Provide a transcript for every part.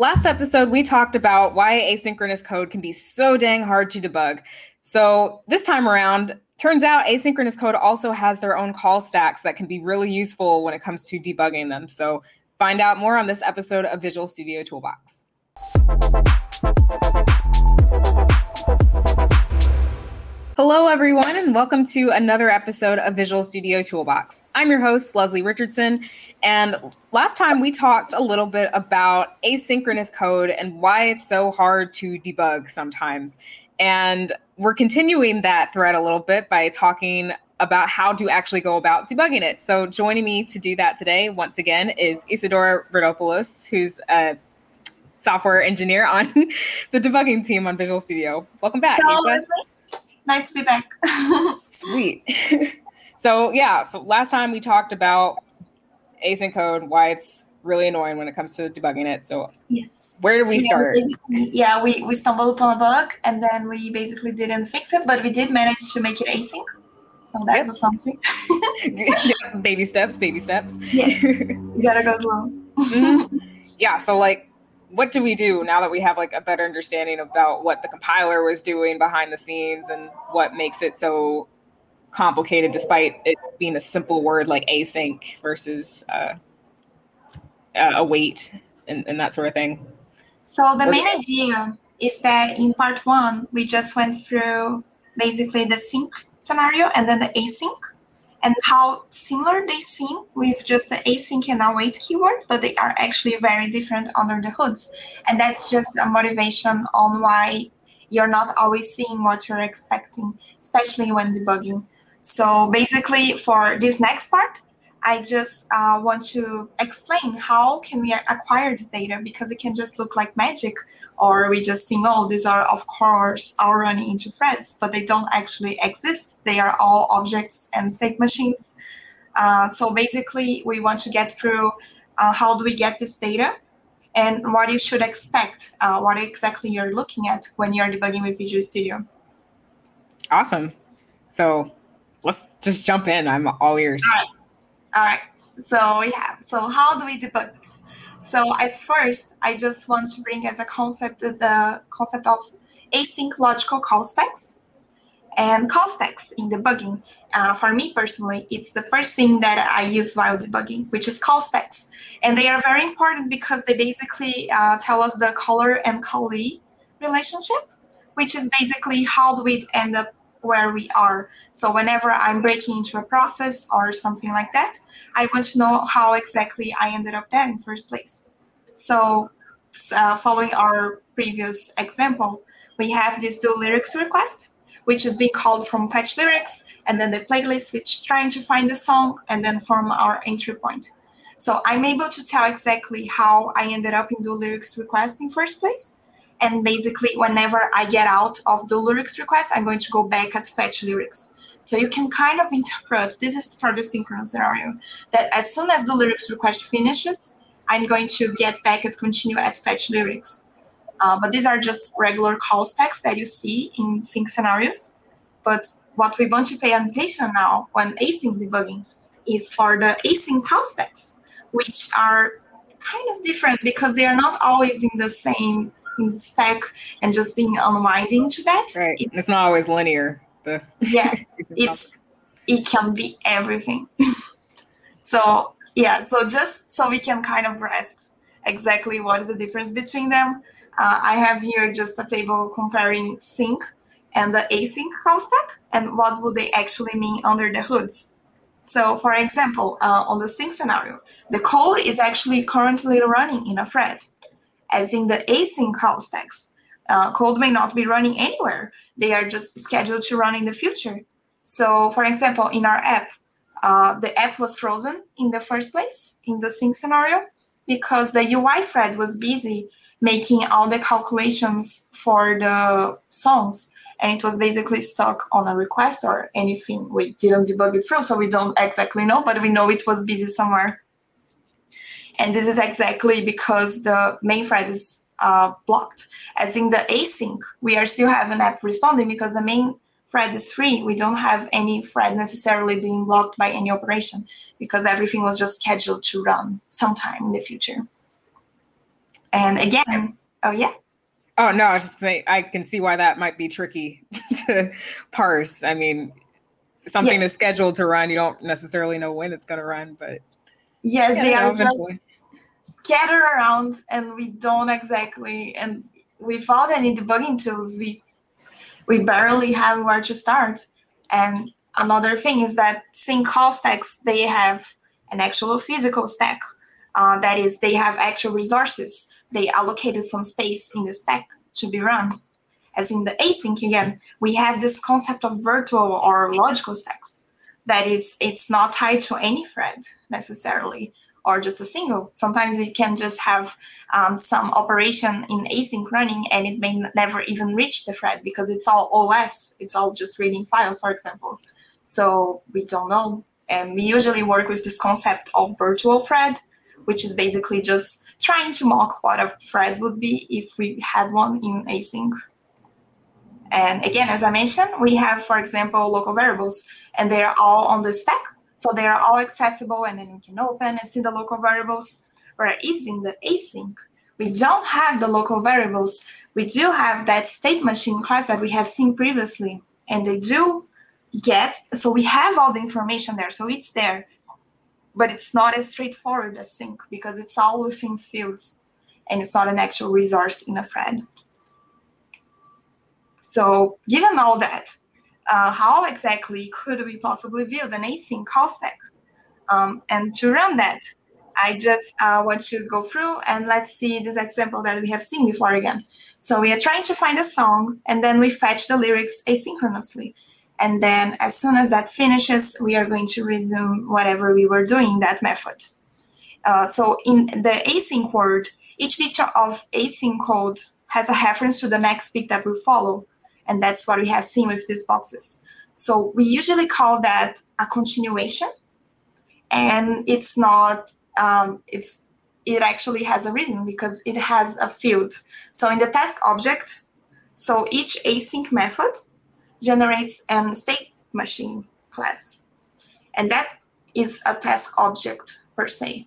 Last episode, we talked about why asynchronous code can be so dang hard to debug. So, this time around, turns out asynchronous code also has their own call stacks that can be really useful when it comes to debugging them. So, find out more on this episode of Visual Studio Toolbox. Hello, everyone, and welcome to another episode of Visual Studio Toolbox. I'm your host, Leslie Richardson. And last time we talked a little bit about asynchronous code and why it's so hard to debug sometimes. And we're continuing that thread a little bit by talking about how to actually go about debugging it. So, joining me to do that today, once again, is Isadora Rodopoulos, who's a software engineer on the debugging team on Visual Studio. Welcome back. Hello, Leslie nice to be back. Sweet. so yeah, so last time we talked about async code, why it's really annoying when it comes to debugging it. So yes, where do we start? Yeah, we we stumbled upon a bug and then we basically didn't fix it, but we did manage to make it async. So that yep. was something. baby steps, baby steps. Yeah, you gotta go slow. mm-hmm. Yeah, so like what do we do now that we have like a better understanding about what the compiler was doing behind the scenes and what makes it so complicated despite it being a simple word like async versus uh, await and, and that sort of thing? So the main idea is that in part one we just went through basically the sync scenario and then the async and how similar they seem with just the async and await keyword, but they are actually very different under the hoods. And that's just a motivation on why you're not always seeing what you're expecting, especially when debugging. So basically, for this next part, I just uh, want to explain how can we acquire this data because it can just look like magic or we just think, oh, these are of course all running into threads, but they don't actually exist. They are all objects and state machines. Uh, so basically, we want to get through uh, how do we get this data and what you should expect, uh, what exactly you're looking at when you're debugging with Visual Studio. Awesome. So let's just jump in. I'm all ears. All right. All right. So yeah. So how do we debug this? So as first, I just want to bring as a concept the concept of async logical call stacks and call stacks in debugging. Uh, for me personally, it's the first thing that I use while debugging, which is call stacks. And they are very important because they basically uh, tell us the caller and callee relationship, which is basically how do we end up where we are. So whenever I'm breaking into a process or something like that, I want to know how exactly I ended up there in first place. So uh, following our previous example, we have this do lyrics request, which is being called from fetch lyrics, and then the playlist, which is trying to find the song, and then from our entry point. So I'm able to tell exactly how I ended up in do lyrics request in first place and basically, whenever I get out of the lyrics request, I'm going to go back at fetch lyrics. So you can kind of interpret this is for the synchronous scenario that as soon as the lyrics request finishes, I'm going to get back and continue at fetch lyrics. Uh, but these are just regular call stacks that you see in sync scenarios. But what we want to pay attention now when async debugging is for the async call stacks, which are kind of different because they are not always in the same in the stack and just being unwinding to that. Right. It, it's not always linear. The yeah, it's it can be everything. so yeah, so just so we can kind of grasp exactly what is the difference between them. Uh, I have here just a table comparing sync and the async call stack and what would they actually mean under the hoods. So for example, uh, on the sync scenario, the code is actually currently running in a thread as in the async call stacks. Uh, code may not be running anywhere. They are just scheduled to run in the future. So, for example, in our app, uh, the app was frozen in the first place in the sync scenario because the UI thread was busy making all the calculations for the songs and it was basically stuck on a request or anything. We didn't debug it through, so we don't exactly know, but we know it was busy somewhere. And this is exactly because the main thread is uh, blocked. As in the async, we are still have an app responding because the main thread is free. We don't have any thread necessarily being blocked by any operation because everything was just scheduled to run sometime in the future. And again, oh yeah. Oh no, I was just saying I can see why that might be tricky to parse. I mean, something yes. is scheduled to run, you don't necessarily know when it's going to run, but yes, they are just scattered around, and we don't exactly. And without any debugging tools, we we barely have where to start. And another thing is that sync call stacks they have an actual physical stack. Uh, that is, they have actual resources. They allocated some space in the stack to be run. As in the async again, we have this concept of virtual or logical stacks. That is, it's not tied to any thread necessarily, or just a single. Sometimes we can just have um, some operation in async running and it may never even reach the thread because it's all OS. It's all just reading files, for example. So we don't know. And we usually work with this concept of virtual thread, which is basically just trying to mock what a thread would be if we had one in async. And again, as I mentioned, we have, for example, local variables, and they are all on the stack. So they are all accessible, and then we can open and see the local variables. Whereas in the async, we don't have the local variables. We do have that state machine class that we have seen previously, and they do get, so we have all the information there. So it's there, but it's not as straightforward as sync because it's all within fields and it's not an actual resource in a thread. So given all that, uh, how exactly could we possibly build an async call stack? Um, and to run that, I just uh, want to go through and let's see this example that we have seen before again. So we are trying to find a song and then we fetch the lyrics asynchronously. And then as soon as that finishes, we are going to resume whatever we were doing that method. Uh, so in the async word, each bit of async code has a reference to the next bit that will follow. And that's what we have seen with these boxes. So we usually call that a continuation. And it's not, um, it's it actually has a reason because it has a field. So in the task object, so each async method generates an state machine class. And that is a task object per se.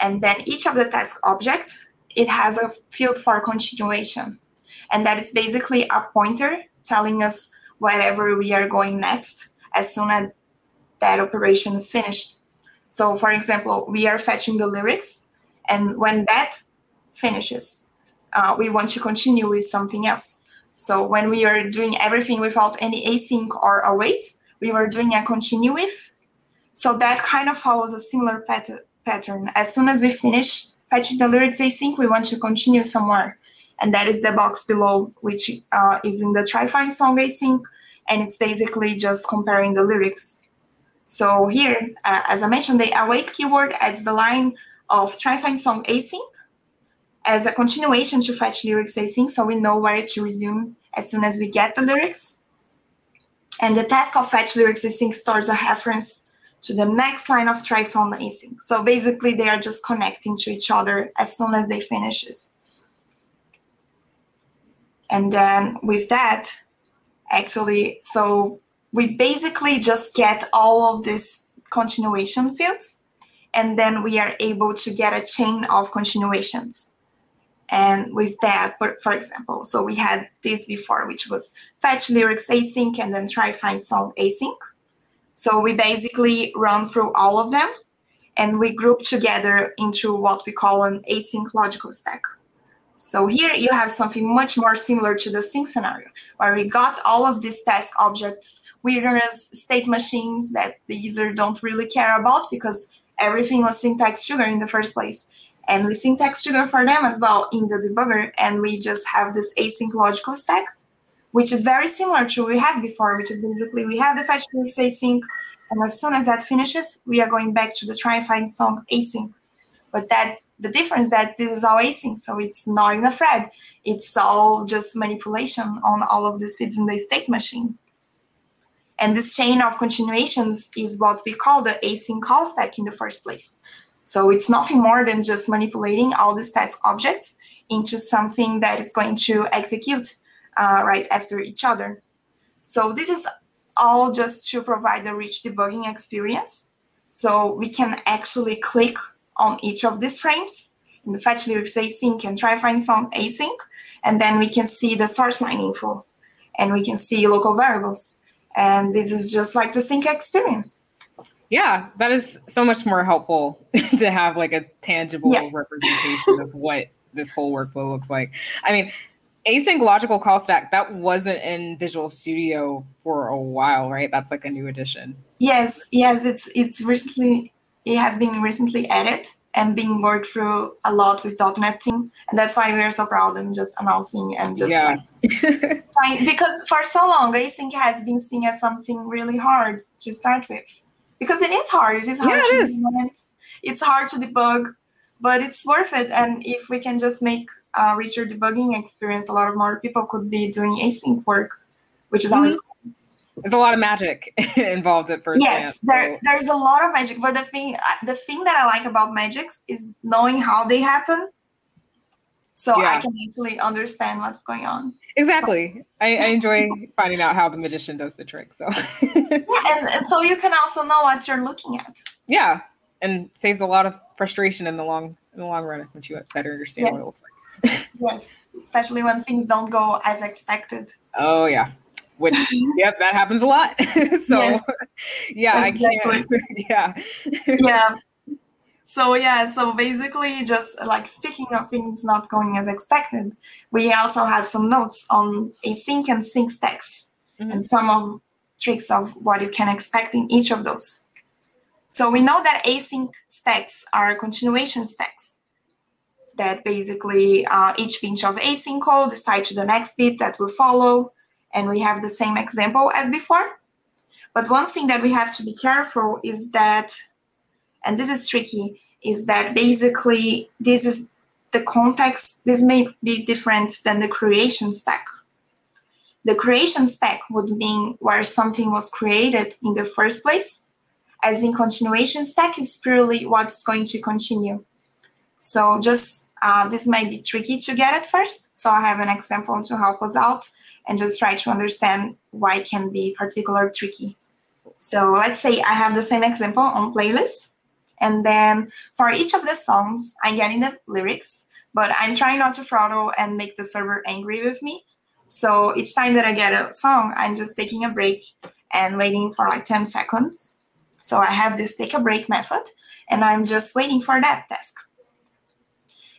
And then each of the task object, it has a field for continuation. And that is basically a pointer telling us wherever we are going next as soon as that operation is finished. So for example, we are fetching the lyrics and when that finishes, uh, we want to continue with something else. So when we are doing everything without any async or await, we were doing a continue with. So that kind of follows a similar pat- pattern. As soon as we finish fetching the lyrics async, we want to continue somewhere. And that is the box below, which uh, is in the try find song async. And it's basically just comparing the lyrics. So here, uh, as I mentioned, the await keyword adds the line of try find song async as a continuation to fetch lyrics async, so we know where to resume as soon as we get the lyrics. And the task of fetch lyrics async stores a reference to the next line of try found async. So basically, they are just connecting to each other as soon as they finishes. And then with that, actually, so we basically just get all of these continuation fields, and then we are able to get a chain of continuations. And with that, for example, so we had this before, which was fetch lyrics async and then try find song async. So we basically run through all of them and we group together into what we call an async logical stack. So here you have something much more similar to the sync scenario, where we got all of these task objects, weirdness, state machines that the user don't really care about because everything was syntax sugar in the first place. And we syntax sugar for them as well in the debugger and we just have this async logical stack which is very similar to what we had before which is basically we have the fetch lyrics async and as soon as that finishes we are going back to the try and find song async. But that the difference that this is all async so it's not in a thread it's all just manipulation on all of these fields in the state machine and this chain of continuations is what we call the async call stack in the first place so it's nothing more than just manipulating all these task objects into something that is going to execute uh, right after each other. So this is all just to provide a rich debugging experience. So we can actually click on each of these frames in the fetch lyrics async and try find song async, and then we can see the source line info, and we can see local variables, and this is just like the sync experience. Yeah, that is so much more helpful to have like a tangible yeah. representation of what this whole workflow looks like. I mean, async logical call stack that wasn't in Visual Studio for a while, right? That's like a new addition. Yes, yes, it's it's recently it has been recently added and being worked through a lot with .NET team, and that's why we are so proud and just announcing and just yeah. like trying because for so long async has been seen as something really hard to start with because it is hard. It is hard yeah, it to is. It's hard to debug, but it's worth it. And if we can just make a richer debugging experience, a lot of more people could be doing async work, which is mm-hmm. always there's a lot of magic involved at first. Yes, there, so. there's a lot of magic. But the thing, uh, the thing that I like about magics is knowing how they happen. So yeah. I can actually understand what's going on. Exactly. I, I enjoy finding out how the magician does the trick. So yeah, and, and so you can also know what you're looking at. Yeah, and saves a lot of frustration in the long in the long run once you better understand yes. what it looks like. yes, especially when things don't go as expected. Oh yeah, which yep that happens a lot so yes. yeah exactly. i can't yeah yeah so yeah so basically just like speaking of things not going as expected we also have some notes on async and sync stacks mm-hmm. and some of tricks of what you can expect in each of those so we know that async stacks are continuation stacks that basically uh, each pinch of async code is tied to the next bit that will follow and we have the same example as before. But one thing that we have to be careful is that, and this is tricky, is that basically this is the context, this may be different than the creation stack. The creation stack would mean where something was created in the first place, as in continuation stack is purely what's going to continue. So just uh, this might be tricky to get at first. So I have an example to help us out and just try to understand why it can be particularly tricky. So let's say I have the same example on playlist, and then for each of the songs, I'm getting the lyrics, but I'm trying not to throttle and make the server angry with me. So each time that I get a song, I'm just taking a break and waiting for like 10 seconds. So I have this take a break method, and I'm just waiting for that task.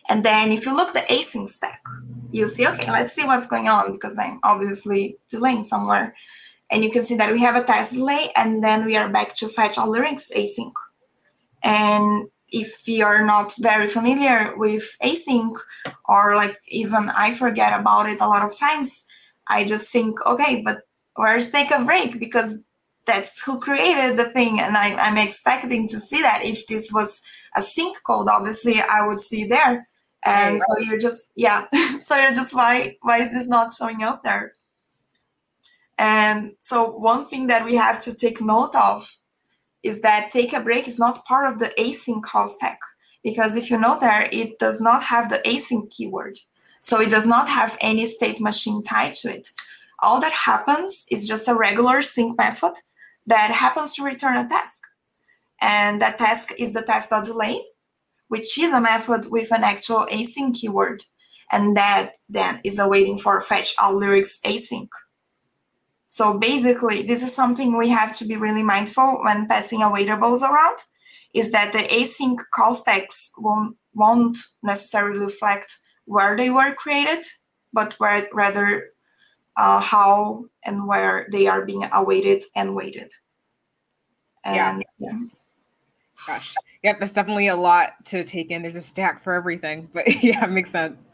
And then if you look the async stack, you see, okay, let's see what's going on because I'm obviously delaying somewhere. And you can see that we have a Task.Delay and then we are back to fetch all lyrics async. And if you are not very familiar with async or like even I forget about it a lot of times, I just think, okay, but where's take a break? Because that's who created the thing and I, I'm expecting to see that. If this was a sync code, obviously I would see there and so you're just yeah. So you're just why why is this not showing up there? And so one thing that we have to take note of is that take a break is not part of the async call stack. Because if you know there it does not have the async keyword. So it does not have any state machine tied to it. All that happens is just a regular sync method that happens to return a task. And that task is the task.delay which is a method with an actual async keyword. And that then is awaiting for fetch all lyrics async. So basically, this is something we have to be really mindful when passing awaitables around, is that the async call stacks won't, won't necessarily reflect where they were created, but where, rather uh, how and where they are being awaited and waited. And, yeah. yeah. Gosh. Yep, that's definitely a lot to take in. There's a stack for everything, but yeah, it makes sense.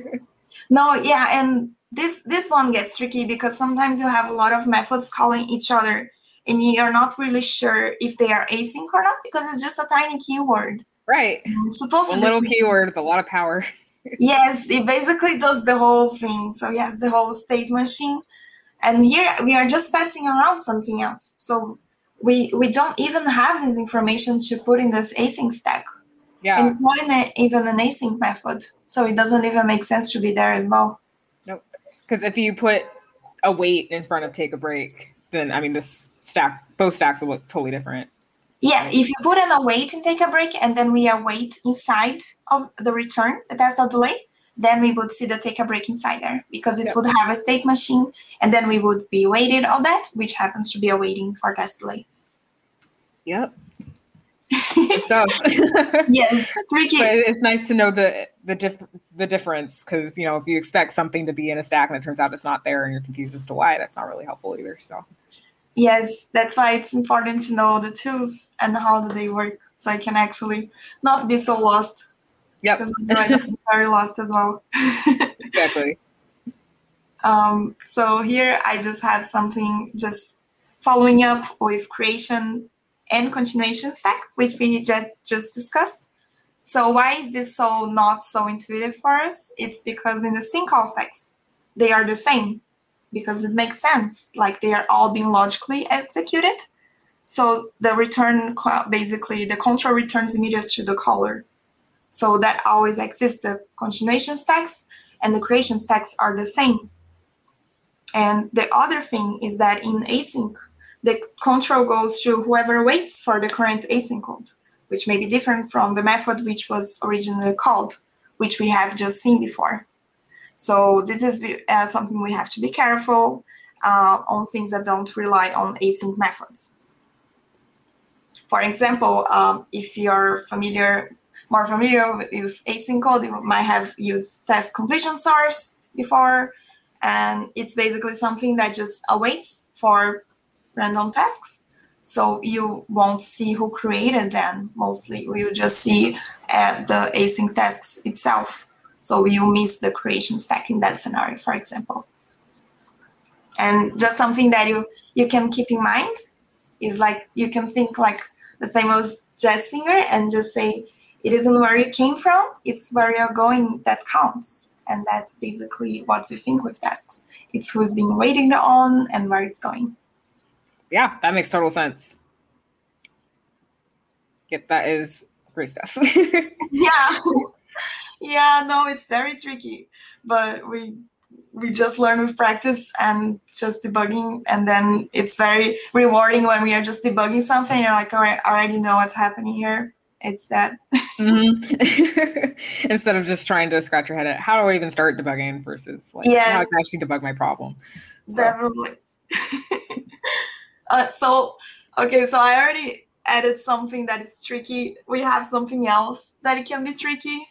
no, yeah, and this this one gets tricky because sometimes you have a lot of methods calling each other and you're not really sure if they are async or not because it's just a tiny keyword. Right. It's supposed a little keyword with a lot of power. yes, it basically does the whole thing. So yes, the whole state machine. And here we are just passing around something else. So we we don't even have this information to put in this async stack. Yeah. And it's not a, even an async method. So it doesn't even make sense to be there as well. Nope. Because if you put a wait in front of take a break, then I mean this stack both stacks will look totally different. Yeah, if you put an await in take a break and then we await inside of the return, the test of delay, then we would see the take a break inside there because it yep. would have a state machine and then we would be waiting on that, which happens to be awaiting for Task.Delay. Yep. stuff. yes, tricky. But it's nice to know the the diff- the difference because you know if you expect something to be in a stack and it turns out it's not there and you're confused as to why, that's not really helpful either. So yes, that's why it's important to know the tools and how do they work, so I can actually not be so lost. Yep, I'm very lost as well. exactly. Um, so here I just have something just following up with creation and continuation stack, which we just just discussed. So why is this so not so intuitive for us? It's because in the sync call stacks, they are the same because it makes sense. Like they are all being logically executed. So the return basically the control returns immediately to the caller. So that always exists. The continuation stacks and the creation stacks are the same. And the other thing is that in async, the control goes to whoever waits for the current async code, which may be different from the method which was originally called, which we have just seen before. So this is uh, something we have to be careful uh, on things that don't rely on async methods. For example, um, if you're familiar, more familiar with async code, you might have used task completion source before, and it's basically something that just awaits for random tasks. So you won't see who created them mostly. You just see uh, the async tasks itself. So you miss the creation stack in that scenario, for example. And just something that you, you can keep in mind is like you can think like the famous jazz singer and just say, it isn't where you came from, it's where you're going that counts. And that's basically what we think with tasks. It's who's been waiting on and where it's going yeah, that makes total sense. Yep, that is great stuff. yeah. Yeah, no, it's very tricky. But we we just learn with practice and just debugging and then it's very rewarding when we are just debugging something you're like all right i already know what's happening here it's that mm-hmm. instead of just trying to scratch your head at how do i even start debugging versus like yes. how i can actually debug my problem so. definitely uh, so, okay, so I already added something that is tricky. We have something else that it can be tricky,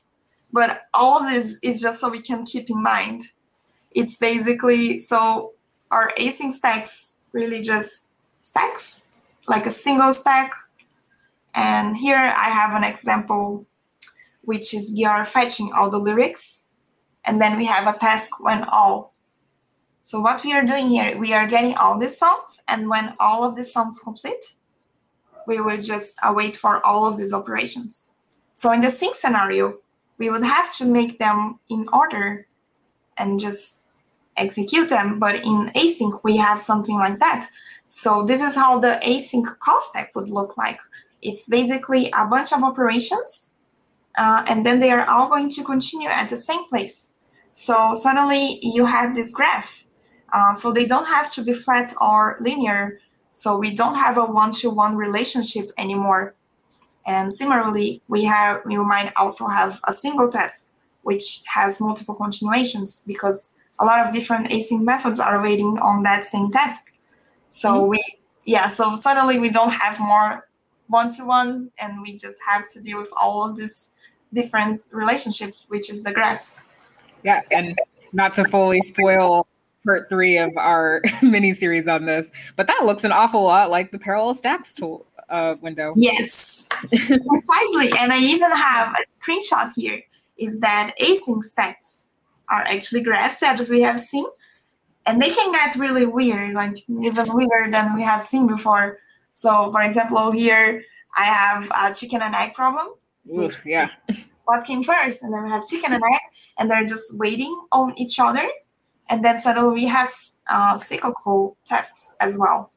but all of this is just so we can keep in mind. It's basically so our async stacks really just stacks, like a single stack. And here I have an example, which is we are fetching all the lyrics, and then we have a task when all so what we are doing here, we are getting all the songs, and when all of the songs complete, we will just await for all of these operations. So in the sync scenario, we would have to make them in order and just execute them. But in async, we have something like that. So this is how the async call stack would look like. It's basically a bunch of operations, uh, and then they are all going to continue at the same place. So suddenly you have this graph uh, so they don't have to be flat or linear. So we don't have a one-to-one relationship anymore. And similarly, we have we might also have a single test which has multiple continuations because a lot of different async methods are waiting on that same task. So mm-hmm. we yeah, so suddenly we don't have more one-to-one and we just have to deal with all of these different relationships, which is the graph. Yeah, and not to fully spoil part three of our mini series on this, but that looks an awful lot like the parallel stacks tool uh, window. Yes, precisely. And I even have a screenshot here. Is that async stacks are actually graphs as we have seen, and they can get really weird, like even weirder than we have seen before. So, for example, here I have a chicken and egg problem. Ooh, yeah. What came first? And then we have chicken and egg, and they're just waiting on each other and then suddenly we have uh, cyclical tests as well.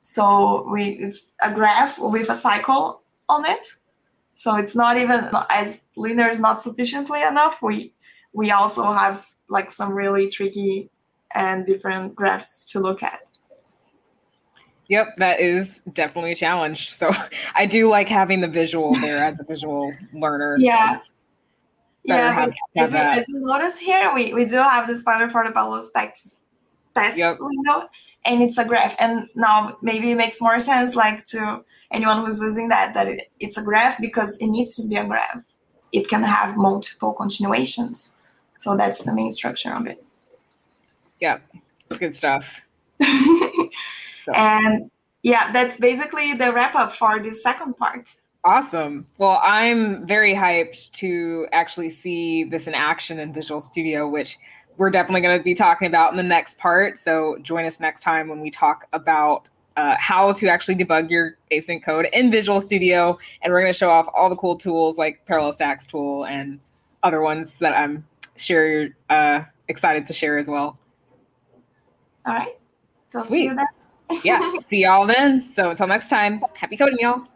So we it's a graph with a cycle on it. So it's not even as linear is not sufficiently enough. We we also have like some really tricky and different graphs to look at. Yep, that is definitely a challenge. So I do like having the visual there as a visual learner. Yeah. Yeah, have, have as, as, you notice here, we, we do have this pattern for the Parallel Stacks test yep. window, and it's a graph. And now maybe it makes more sense, like to anyone who's using that, that it, it's a graph because it needs to be a graph. It can have multiple continuations. So that's the main structure of it. Yep, good stuff. And yeah, that's basically the wrap up for the second part. Awesome. Well, I'm very hyped to actually see this in action in Visual Studio, which we're definitely going to be talking about in the next part. So join us next time when we talk about uh, how to actually debug your async code in Visual Studio. And we're going to show off all the cool tools like Parallel Stacks tool and other ones that I'm sure you're uh, excited to share as well. All right. So Sweet. Yes. See y'all then. So until next time, happy coding, y'all.